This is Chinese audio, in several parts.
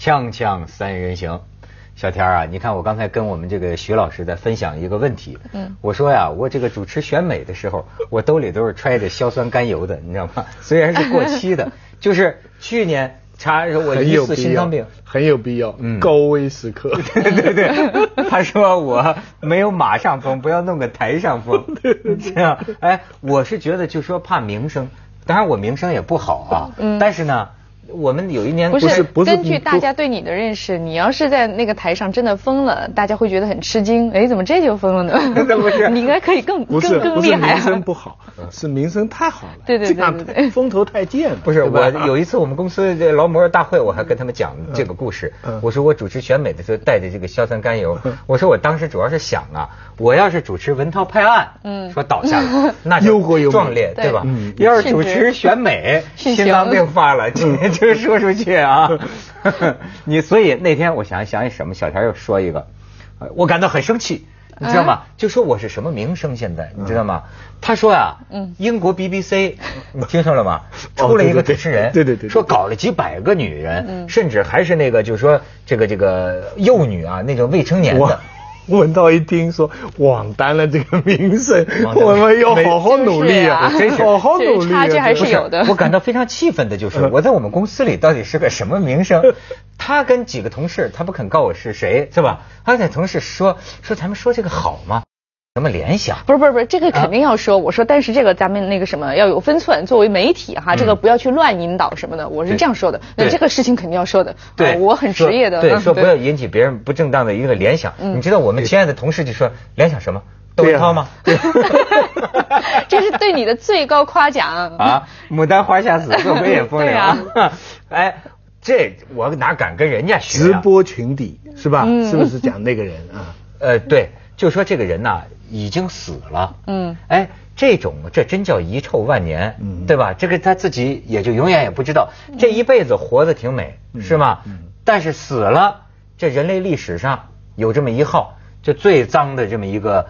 锵锵三人行，小天啊，你看我刚才跟我们这个徐老师在分享一个问题，嗯，我说呀，我这个主持选美的时候，我兜里都是揣着硝酸甘油的，你知道吗？虽然是过期的，就是去年查我疑似心脏病，很有必要，嗯，高危时刻，对对对，他说我没有马上风，不要弄个台上风，这样，哎，我是觉得就说怕名声，当然我名声也不好啊，嗯，但是呢。我们有一年不是不是根据大家对你的认识，你要是在那个台上真的疯了，大家会觉得很吃惊。哎，怎么这就疯了呢？不是，你应该可以更更更厉害。名声不好，是名声太好了。对对对对，风头太健。不是我有一次我们公司这劳模大会，我还跟他们讲这个故事。我说我主持选美的时候带着这个硝酸甘油。我说我当时主要是想啊，我要是主持文涛拍案，嗯，说倒下了，那就壮烈，对吧？要是主持选美，心脏病发了，今天 就说出去。啊，你所以那天我想想起什么，小田又说一个，我感到很生气，你知道吗？就说我是什么名声现在，你知道吗？他说呀，嗯，英国 BBC，你听说了吗？出了一个主持人，对对对，说搞了几百个女人，甚至还是那个，就是说这个这个幼女啊，那种未成年的。文道一听说网单了这个名声，我们要好好努力啊，好好努力，差距还是有的。我感到非常气愤的就是，我在我们公司里到底是个什么名声？他跟几个同事，他不肯告我是谁，是吧？他跟同事说说咱们说这个好吗？什么联想？不是不是不是，这个肯定要说。我说，但是这个咱们那个什么要有分寸。作为媒体哈，这个不要去乱引导什么的。我是这样说的。那这个事情肯定要说的。对，我很职业的。对，说不要引起别人不正当的一个联想。你知道我们亲爱的同事就说联想什么？窦文涛吗？这是对你的最高夸奖啊！牡丹花下死，做鬼也风凉。哎，这我哪敢跟人家学？直播群底是吧？是不是讲那个人啊？呃，对，就说这个人呐。已经死了，嗯，哎，这种这真叫遗臭万年，嗯，对吧？这个他自己也就永远也不知道，这一辈子活得挺美，是吗？嗯，但是死了，这人类历史上有这么一号，就最脏的这么一个。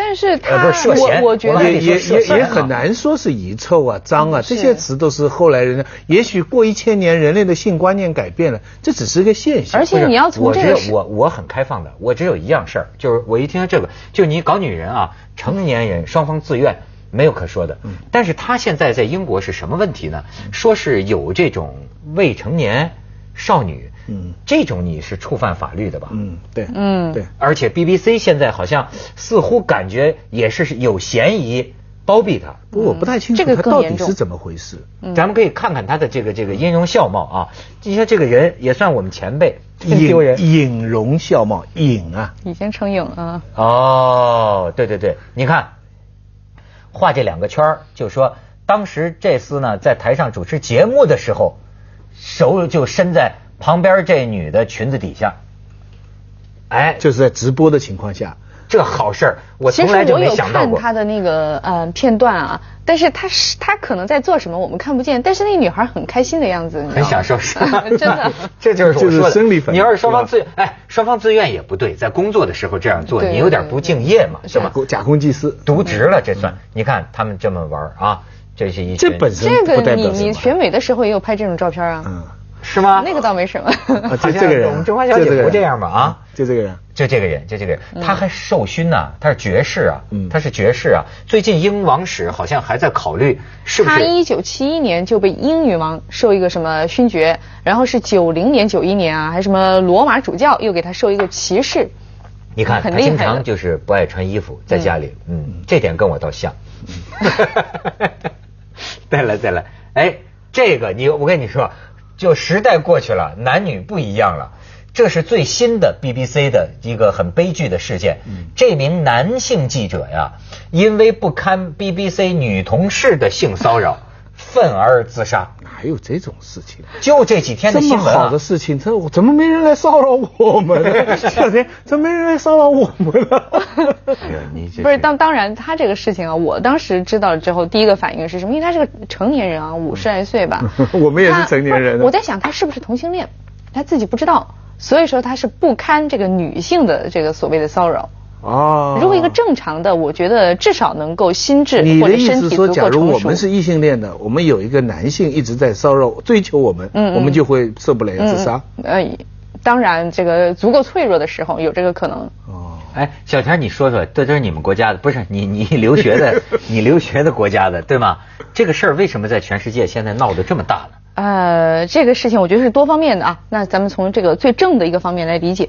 但是他，我我觉得也也也也很难说是遗臭啊、脏啊这些词都是后来人，也许过一千年人类的性观念改变了，这只是个现象。而且你要从这个，我我很开放的，我只有一样事儿，就是我一听到这个，就你搞女人啊，成年人双方自愿没有可说的。但是他现在在英国是什么问题呢？说是有这种未成年少女。嗯，这种你是触犯法律的吧？嗯，对，嗯，对。而且 BBC 现在好像似乎感觉也是有嫌疑包庇他，不过我不太清楚他到底是怎么回事。咱们可以看看他的这个这个音容笑貌啊，你说这个人也算我们前辈，丢人。影容笑貌，影啊，已经成影啊。哦，对对对，你看画这两个圈儿，就说当时这厮呢在台上主持节目的时候，手就伸在。旁边这女的裙子底下，哎，就是在直播的情况下，这好事儿，我从来就没想到过。其实我有看他的那个呃片段啊，但是他是他可能在做什么，我们看不见。但是那女孩很开心的样子，很享受，是 真的。这就是我说的。生理反应你要是双方自哎，双方自愿也不对，在工作的时候这样做，你有点不敬业嘛，是吧？假公济私，渎职了，这算。你看他们这么玩啊，这是一这本身这个你你选美的时候也有拍这种照片啊。嗯。是吗？那个倒没什么。就这个人，我们中华小姐不这样吧？啊，就这个人，就这个人，就这个人，他还受勋呢，他是爵士啊，他是爵士啊。最近英王室好像还在考虑，是不是？他一九七一年就被英女王授一个什么勋爵，然后是九零年、九一年啊，还什么罗马主教又给他授一个骑士。你看，他经常就是不爱穿衣服，在家里，嗯，这点跟我倒像。再来，再来，哎，这个你，我跟你说。就时代过去了，男女不一样了。这是最新的 BBC 的一个很悲剧的事件。这名男性记者呀，因为不堪 BBC 女同事的性骚扰，愤而自杀。哪有这种事情？就这几天的新闻啊！好的事情，这怎么没人来骚扰我们呢？这天怎么没人来骚扰我们了？不是当当然，他这个事情啊，我当时知道了之后，第一个反应是什么？因为他是个成年人啊，五十来岁吧。我们也是成年人。我在想他是不是同性恋，他自己不知道，所以说他是不堪这个女性的这个所谓的骚扰。哦，如果一个正常的，我觉得至少能够心智或者身体说，假如我们是异性恋的，我们有一个男性一直在骚扰、追求我们，嗯，我们就会受不了要自杀。呃，当然，这个足够脆弱的时候有这个可能。哦，哎，小田，你说说，这都是你们国家的，不是你你留学的，你留学的国家的，对吗？这个事儿为什么在全世界现在闹得这么大呢？呃，这个事情我觉得是多方面的啊。那咱们从这个最正的一个方面来理解。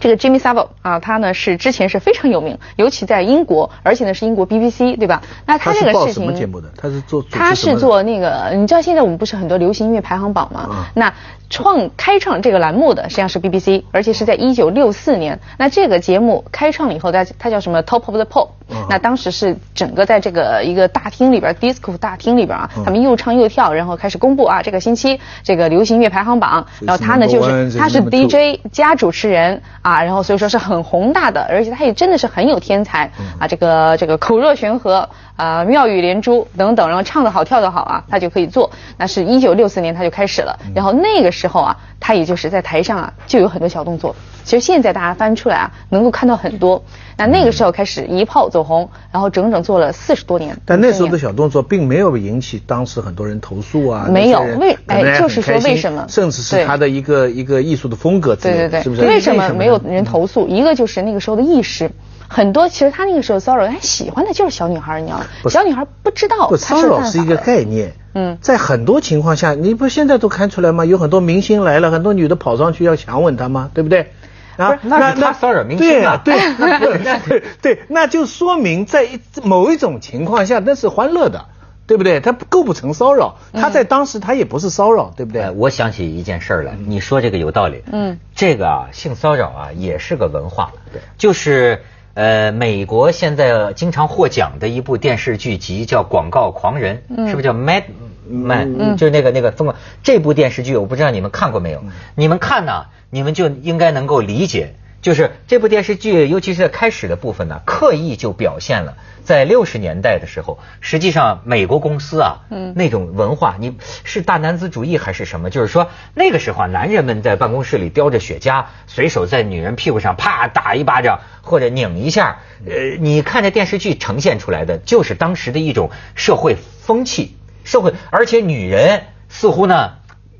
这个 Jimmy Savile 啊，他呢是之前是非常有名，尤其在英国，而且呢是英国 BBC 对吧？那他这个事情，他是什么节目的？他是做他是做那个，你知道现在我们不是很多流行音乐排行榜吗？那创开创这个栏目的实际上是 BBC，而且是在一九六四年。那这个节目开创了以后，它它叫什么 Top of the Pop？那当时是整个在这个一个大厅里边，disco 大厅里边啊，他们又唱又跳，然后开始公布啊这个星期这个流行乐排行榜。然后他呢就是他是 DJ 加主持人啊，然后所以说是很宏大的，而且他也真的是很有天才啊，这个这个口若悬河啊，妙语连珠等等，然后唱得好跳得好啊，他就可以做。那是一九六四年他就开始了，然后那个时候啊，他也就是在台上啊就有很多小动作。其实现在大家翻出来啊，能够看到很多。那那个时候开始一炮走红，然后整整做了四十多年。但那时候的小动作并没有引起当时很多人投诉啊。没有，为哎，就是说为什么？甚至是他的一个一个艺术的风格。对对对，是不是？为什么没有人投诉？一个就是那个时候的意识，很多其实他那个时候骚扰，他喜欢的就是小女孩，你知道吗？小女孩不知道不。骚扰是一个概念。嗯。在很多情况下，你不现在都看出来吗？有很多明星来了，很多女的跑上去要强吻他吗？对不对？啊，那那骚扰明星啊，对对对，那就说明在某一种情况下那是欢乐的，对不对？他构不成骚扰，他在当时他也不是骚扰，对不对？我想起一件事儿来，你说这个有道理。嗯，这个啊，性骚扰啊也是个文化，对，就是呃，美国现在经常获奖的一部电视剧集叫《广告狂人》，是不是叫 Mad Man？就是那个那个疯狂这部电视剧，我不知道你们看过没有？你们看呢？你们就应该能够理解，就是这部电视剧，尤其是在开始的部分呢，刻意就表现了在六十年代的时候，实际上美国公司啊，嗯，那种文化，你是大男子主义还是什么？就是说那个时候啊，男人们在办公室里叼着雪茄，随手在女人屁股上啪打一巴掌或者拧一下，呃，你看这电视剧呈现出来的就是当时的一种社会风气，社会，而且女人似乎呢。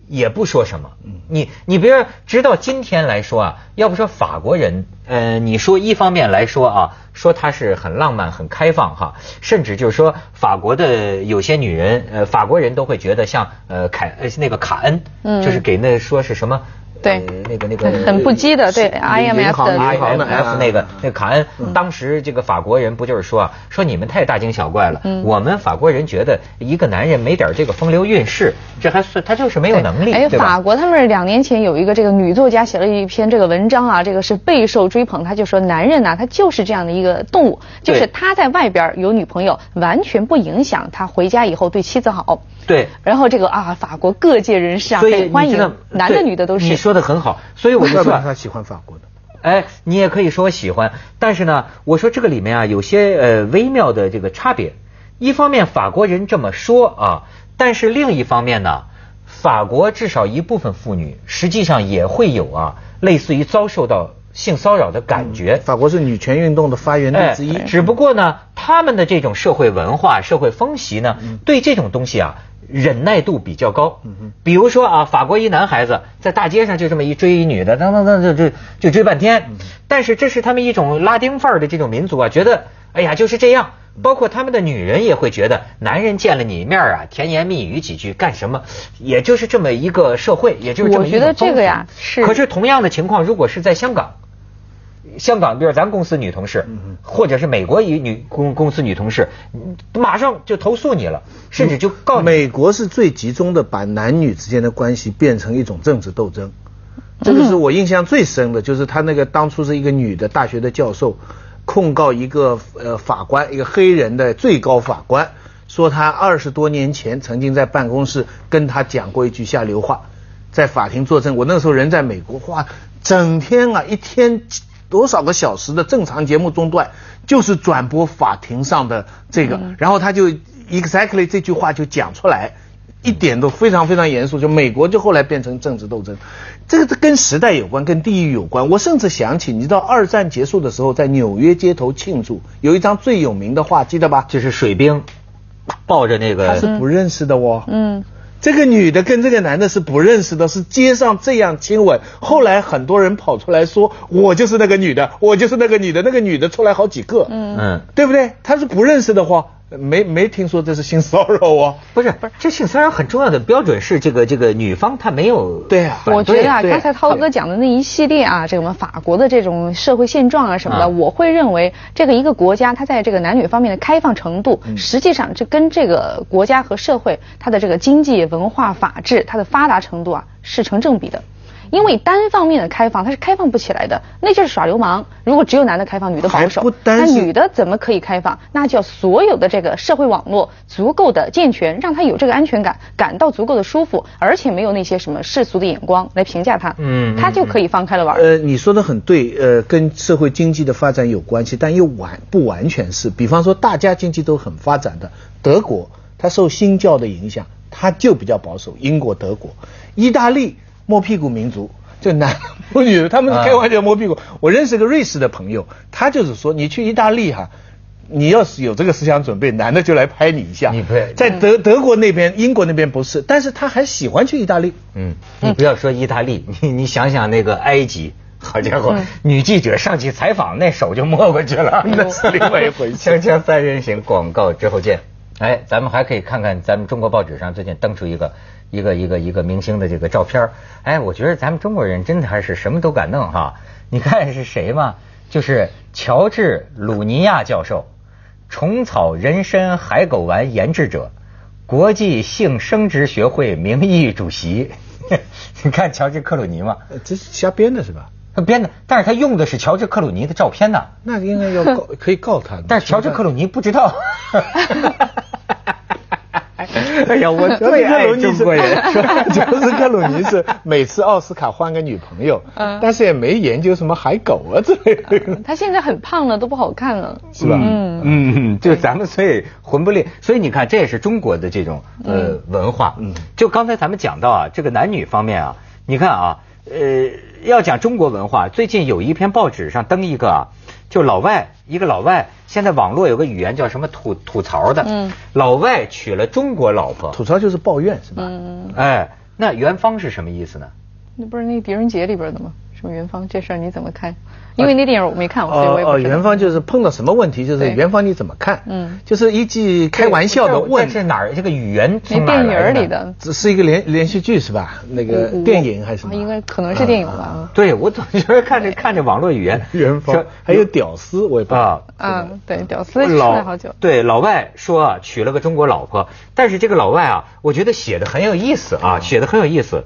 也不说什么，你你别直到今天来说啊，要不说法国人，呃，你说一方面来说啊，说他是很浪漫、很开放哈，甚至就是说法国的有些女人，呃，法国人都会觉得像呃凯呃那个卡恩，就是给那说是什么。对，那个那个很不羁的，对 IMF 的 IMF 那个那个卡恩，当时这个法国人不就是说啊说你们太大惊小怪了，我们法国人觉得一个男人没点这个风流韵事，这还是他就是没有能力，哎，法国他们两年前有一个这个女作家写了一篇这个文章啊，这个是备受追捧，他就说男人呐，他就是这样的一个动物，就是他在外边有女朋友，完全不影响他回家以后对妻子好。对，然后这个啊，法国各界人士啊，很欢迎，男的女的都是。你说的很好，所以我就说他喜欢法国的。哎，你也可以说喜欢，但是呢，我说这个里面啊，有些呃微妙的这个差别。一方面法国人这么说啊，但是另一方面呢，法国至少一部分妇女实际上也会有啊，类似于遭受到性骚扰的感觉。法国是女权运动的发源地之一，只不过呢，他们的这种社会文化、社会风习呢，对这种东西啊。忍耐度比较高，比如说啊，法国一男孩子在大街上就这么一追一女的，噔噔噔就就就追半天。但是这是他们一种拉丁范儿的这种民族啊，觉得哎呀就是这样。包括他们的女人也会觉得，男人见了你面啊，甜言蜜语几句干什么？也就是这么一个社会，也就是这么一个我觉得这个呀是。可是同样的情况，如果是在香港。香港，比如咱公司女同事，或者是美国一女公公司女同事，马上就投诉你了，甚至就告你。美国是最集中的，把男女之间的关系变成一种政治斗争。这个是我印象最深的，就是他那个当初是一个女的大学的教授，控告一个呃法官，一个黑人的最高法官，说他二十多年前曾经在办公室跟他讲过一句下流话，在法庭作证。我那时候人在美国，哇，整天啊，一天。多少个小时的正常节目中断，就是转播法庭上的这个，然后他就 exactly 这句话就讲出来，一点都非常非常严肃。就美国就后来变成政治斗争，这个跟时代有关，跟地域有关。我甚至想起，你知道二战结束的时候，在纽约街头庆祝，有一张最有名的画，记得吧？就是水兵抱着那个，他是不认识的哦。嗯。这个女的跟这个男的是不认识的，是街上这样亲吻。后来很多人跑出来说：“我就是那个女的，我就是那个女的。”那个女的出来好几个，嗯嗯，对不对？他是不认识的话。没没听说这是性骚扰啊？不是不是，这性骚扰很重要的标准是这个这个女方她没有对啊。我觉得啊，刚才涛哥讲的那一系列啊，这个我们法国的这种社会现状啊什么的，我会认为这个一个国家它在这个男女方面的开放程度，实际上这跟这个国家和社会它的这个经济、文化、法治它的发达程度啊是成正比的。因为单方面的开放，它是开放不起来的，那就是耍流氓。如果只有男的开放，女的保守，那女的怎么可以开放？那就要所有的这个社会网络足够的健全，让她有这个安全感，感到足够的舒服，而且没有那些什么世俗的眼光来评价她，嗯，她就可以放开了玩。呃，你说的很对，呃，跟社会经济的发展有关系，但又完不完全是。比方说，大家经济都很发展的德国，它受新教的影响，它就比较保守。英国、德国、意大利。摸屁股民族，就男摸女的，他们是开玩笑摸屁股。我认识个瑞士的朋友，他就是说，你去意大利哈，你要是有这个思想准备，男的就来拍你一下。你在德德国那边、英国那边不是，但是他还喜欢去意大利。嗯，你不要说意大利，你你想想那个埃及，好家伙，女记者上去采访，那手就摸过去了，那是 另外一回事。锵锵三人行，广告之后见。哎，咱们还可以看看咱们中国报纸上最近登出一个。一个一个一个明星的这个照片哎，我觉得咱们中国人真的还是什么都敢弄哈。你看是谁吗？就是乔治鲁尼亚教授，虫草人参海狗丸研制者，国际性生殖学会名誉主席。你看乔治克鲁尼吗？这是瞎编的是吧？他编的，但是他用的是乔治克鲁尼的照片呢。那应该要告，可以告他。但是乔治克鲁尼不知道。哎呀，我最 爱中国人。乔治克鲁尼 是每次奥斯卡换个女朋友，但是也没研究什么海狗啊之类的。他现在很胖了，都不好看了，是吧？嗯嗯，就咱们所以魂不吝，所以你看，这也是中国的这种呃文化。嗯，就刚才咱们讲到啊，这个男女方面啊，你看啊，呃，要讲中国文化，最近有一篇报纸上登一个啊。就老外，一个老外，现在网络有个语言叫什么吐吐槽的，嗯，老外娶了中国老婆，吐槽就是抱怨是吧？嗯，哎，那元芳是什么意思呢？那不是那狄仁杰里边的吗？什么元芳这事儿你怎么看？因为那电影我没看，所以我也不哦，元芳就是碰到什么问题，就是元芳你怎么看？嗯，就是一句开玩笑的问。是哪儿？这个语言从哪儿里的？只是一个连连续剧是吧？那个电影还是什么？应该可能是电影吧。对，我总觉得看着看着网络语言。元芳还有屌丝，我也不知道。啊，对，屌丝出来好久。对，老外说娶了个中国老婆，但是这个老外啊，我觉得写的很有意思啊，写的很有意思。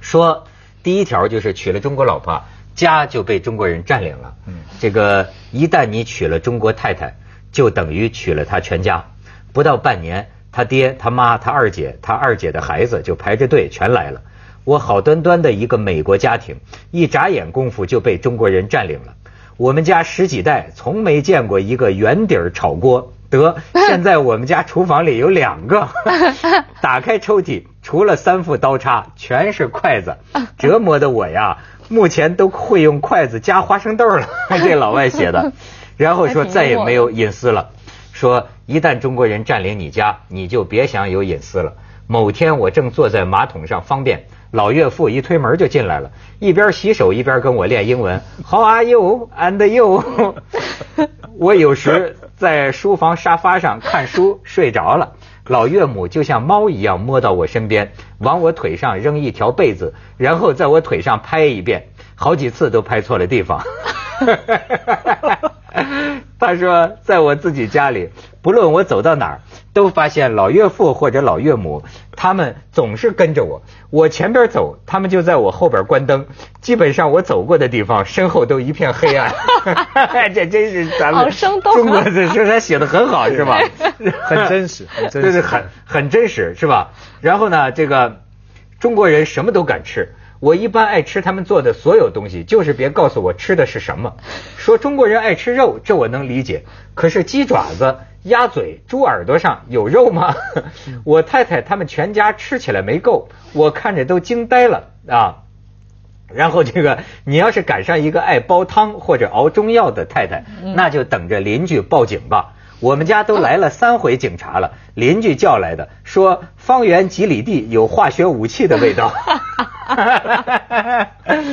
说第一条就是娶了中国老婆。家就被中国人占领了。嗯，这个一旦你娶了中国太太，就等于娶了他全家。不到半年，他爹、他妈、他二姐、他二姐的孩子就排着队全来了。我好端端的一个美国家庭，一眨眼功夫就被中国人占领了。我们家十几代从没见过一个圆底儿炒锅，得 现在我们家厨房里有两个。打开抽屉，除了三副刀叉，全是筷子，折磨的我呀。目前都会用筷子夹花生豆了，这老外写的。然后说再也没有隐私了，说一旦中国人占领你家，你就别想有隐私了。某天我正坐在马桶上方便，老岳父一推门就进来了，一边洗手一边跟我练英文。How are you and you？我有时在书房沙发上看书睡着了。老岳母就像猫一样摸到我身边，往我腿上扔一条被子，然后在我腿上拍一遍，好几次都拍错了地方。他说，在我自己家里，不论我走到哪儿，都发现老岳父或者老岳母，他们总是跟着我。我前边走，他们就在我后边关灯。基本上我走过的地方，身后都一片黑暗。这真是咱们中国的，说他写的很好，是吧？很真实，很真实，就是，很很真实，是吧？然后呢，这个中国人什么都敢吃。我一般爱吃他们做的所有东西，就是别告诉我吃的是什么。说中国人爱吃肉，这我能理解。可是鸡爪子、鸭嘴、猪耳朵上有肉吗？我太太他们全家吃起来没够，我看着都惊呆了啊。然后这个，你要是赶上一个爱煲汤或者熬中药的太太，那就等着邻居报警吧。我们家都来了三回警察了，邻居叫来的，说方圆几里地有化学武器的味道。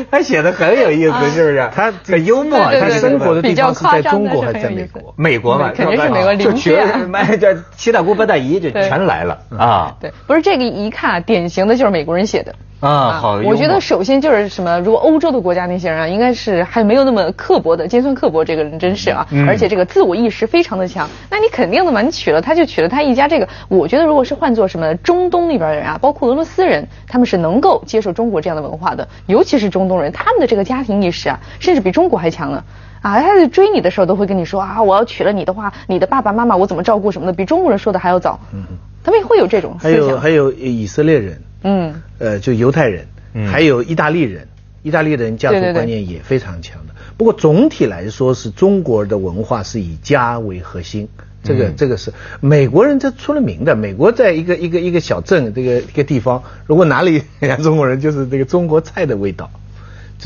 他写的很有意思，是不是？他很幽默。他生活的地方是在中国还是在美国？美国嘛，肯定是美国邻居。买这 七大姑八大姨就全来了啊！对，不是这个一看，典型的就是美国人写的。啊，好。我觉得首先就是什么，如果欧洲的国家那些人啊，应该是还没有那么刻薄的尖酸刻薄，这个人真是啊，而且这个自我意识非常的强。那你肯定的嘛，你娶了她就娶了她一家。这个我觉得，如果是换做什么中东那边的人啊，包括俄罗斯人，他们是能够接受中国这样的文化的，尤其是中东人，他们的这个家庭意识啊，甚至比中国还强呢。啊，他在追你的时候都会跟你说啊，我要娶了你的话，你的爸爸妈妈我怎么照顾什么的，比中国人说的还要早。嗯，他们会有这种思想。还有还有以色列人，嗯，呃，就犹太人。还有意大利人，意大利人家族观念也非常强的。不过总体来说，是中国的文化是以家为核心。这个这个是美国人这出了名的。美国在一个一个一个小镇这个一个地方，如果哪里像 中国人，就是这个中国菜的味道，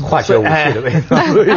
化学武器的味道。所以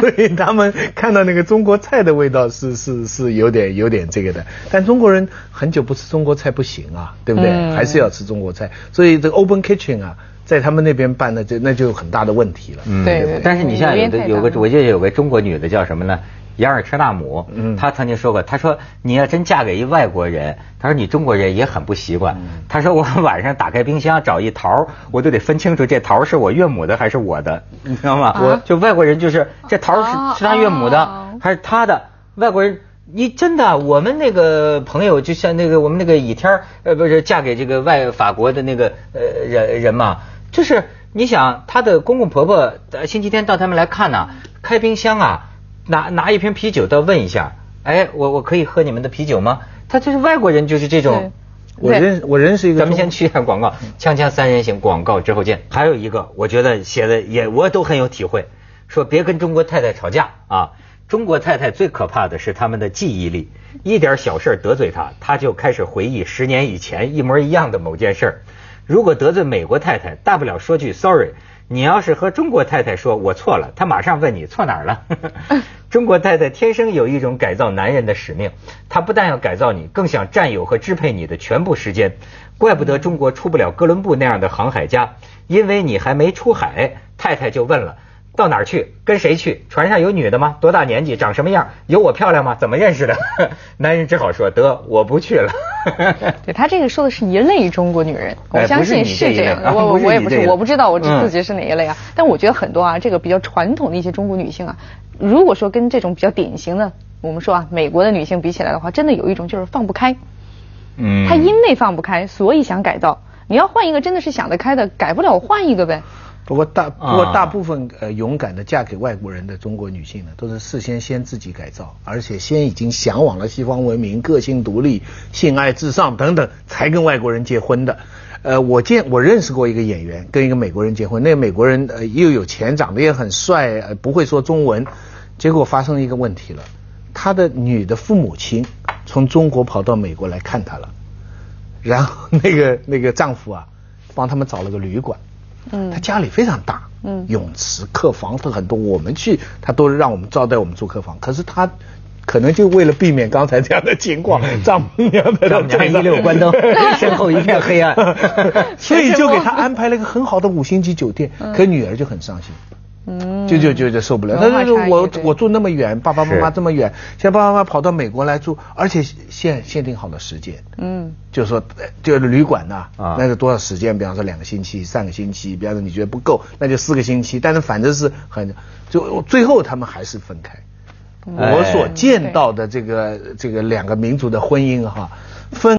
所以他们看到那个中国菜的味道是是是有点有点这个的。但中国人很久不吃中国菜不行啊，对不对？还是要吃中国菜。所以这个 Open Kitchen 啊。在他们那边办，那就那就有很大的问题了。嗯，对。但是你像有的有个，我记得有个中国女的叫什么呢？雅尔车纳姆。嗯。她曾经说过，他说你要真嫁给一外国人，他说你中国人也很不习惯。他说我 晚上打开冰箱找一桃，我都得分清楚这桃是我岳母的还是我的，你知道吗？我就外国人就是这桃是是他岳母的还是他的？外国人，你真的，我们那个朋友就像那个我们那个倚天呃，不是嫁给这个外法国的那个呃人人嘛。就是你想，她的公公婆婆星期天到他们来看呢，开冰箱啊，拿拿一瓶啤酒到问一下，哎，我我可以喝你们的啤酒吗？他就是外国人，就是这种。我认我认识一个。咱们先去一下广告，锵锵三人行广告之后见。还有一个，我觉得写的也我都很有体会，说别跟中国太太吵架啊。中国太太最可怕的是他们的记忆力，一点小事得罪她，她就开始回忆十年以前一模一样的某件事儿。如果得罪美国太太，大不了说句 sorry。你要是和中国太太说我错了，她马上问你错哪儿了。中国太太天生有一种改造男人的使命，她不但要改造你，更想占有和支配你的全部时间。怪不得中国出不了哥伦布那样的航海家，因为你还没出海，太太就问了。到哪儿去？跟谁去？船上有女的吗？多大年纪？长什么样？有我漂亮吗？怎么认识的？男人只好说得我不去了。对他这个说的是一类中国女人，我相信是这样。我我也不是，我不知道我自己是哪一类啊。但我觉得很多啊，这个比较传统的一些中国女性啊，如果说跟这种比较典型的，我们说啊，美国的女性比起来的话，真的有一种就是放不开。嗯。她因为放不开，所以想改造。你要换一个真的是想得开的，改不了，我换一个呗。不过大不过大部分呃勇敢的嫁给外国人的中国女性呢，都是事先先自己改造，而且先已经向往了西方文明、个性独立、性爱至上等等，才跟外国人结婚的。呃，我见我认识过一个演员跟一个美国人结婚，那个美国人呃又有钱，长得也很帅，不会说中文，结果发生一个问题了，他的女的父母亲从中国跑到美国来看他了，然后那个那个丈夫啊，帮他们找了个旅馆。嗯，他家里非常大，嗯，泳池、客房都很多。我们去，他都让我们招待我们住客房。可是他可能就为了避免刚才这样的情况，丈母娘的丈母娘一溜关灯，身后一片黑暗，所以就给他 安排了一个很好的五星级酒店。可女儿就很伤心。就就就就受不了，但是我我住那么远，爸爸妈妈这么远，现在爸爸妈妈跑到美国来住，而且限限定好了时间，嗯，就是说就是旅馆呐，那是多少时间？比方说两个星期、三个星期，比方说你觉得不够，那就四个星期，但是反正是很，就最后他们还是分开。我所见到的这个这个两个民族的婚姻哈，分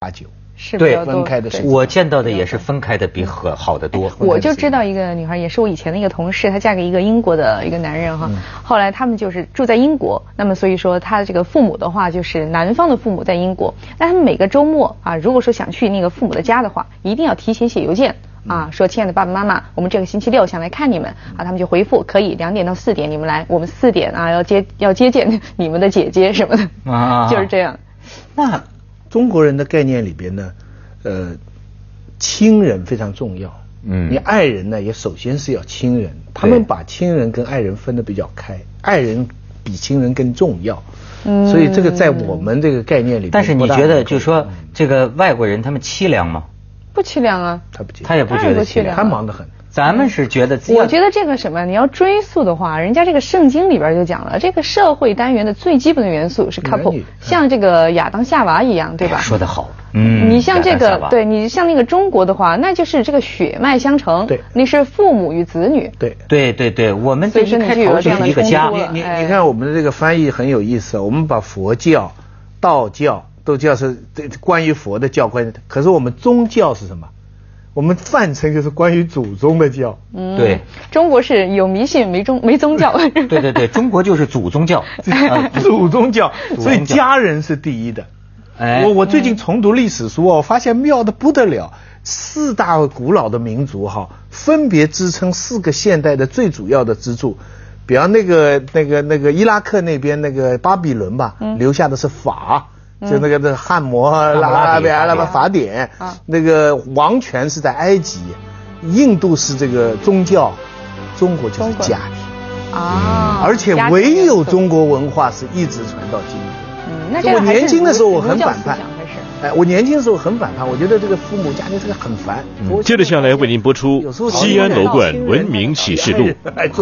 八九。是对分开的，我见到的也是分开的比和好的多。我就知道一个女孩，也是我以前的一个同事，她嫁给一个英国的一个男人哈。后来他们就是住在英国，那么所以说她的这个父母的话，就是男方的父母在英国，那他们每个周末啊，如果说想去那个父母的家的话，一定要提前写邮件。啊，说亲爱的爸爸妈妈，我们这个星期六想来看你们啊，他们就回复可以，两点到四点你们来，我们四点啊要接要接见 你们的姐姐什么的啊，就是这样。那中国人的概念里边呢，呃，亲人非常重要。嗯，你爱人呢也首先是要亲人，他们把亲人跟爱人分得比较开，爱人比亲人更重要。嗯，所以这个在我们这个概念里，但是你觉得就是说这个外国人他们凄凉吗？不凄凉啊，他不，他也不觉得凄凉，他忙得很。咱们是觉得，我觉得这个什么，你要追溯的话，人家这个圣经里边就讲了，这个社会单元的最基本的元素是 couple，像这个亚当夏娃一样，对吧？说得好，嗯，你像这个，对你像那个中国的话，那就是这个血脉相承，对，那是父母与子女，对，对对对，我们最开头就是一个家，你你你看我们的这个翻译很有意思，我们把佛教、道教都叫是关于佛的教关，可是我们宗教是什么？我们泛称就是关于祖宗的教，嗯，对，中国是有迷信没宗没宗教，对对对，中国就是 祖宗教，祖宗教，所以家人是第一的。哎，我我最近重读历史书哦，发现妙的不得了，四大古老的民族哈，分别支撑四个现代的最主要的支柱，比方那个那个那个伊拉克那边那个巴比伦吧，留下的是法。就那个那汉谟拉拉比阿拉伯法典，那个王权是在埃及，印度是这个宗教，中国就是家庭啊，而且唯有中国文化是一直传到今天。嗯，那我年轻的时候我很反叛，哎，我年轻的时候很反叛，我觉得这个父母家庭这个很烦。接着下来为您播出《西安楼冠文明启示录》，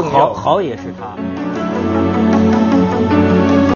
好好也是他。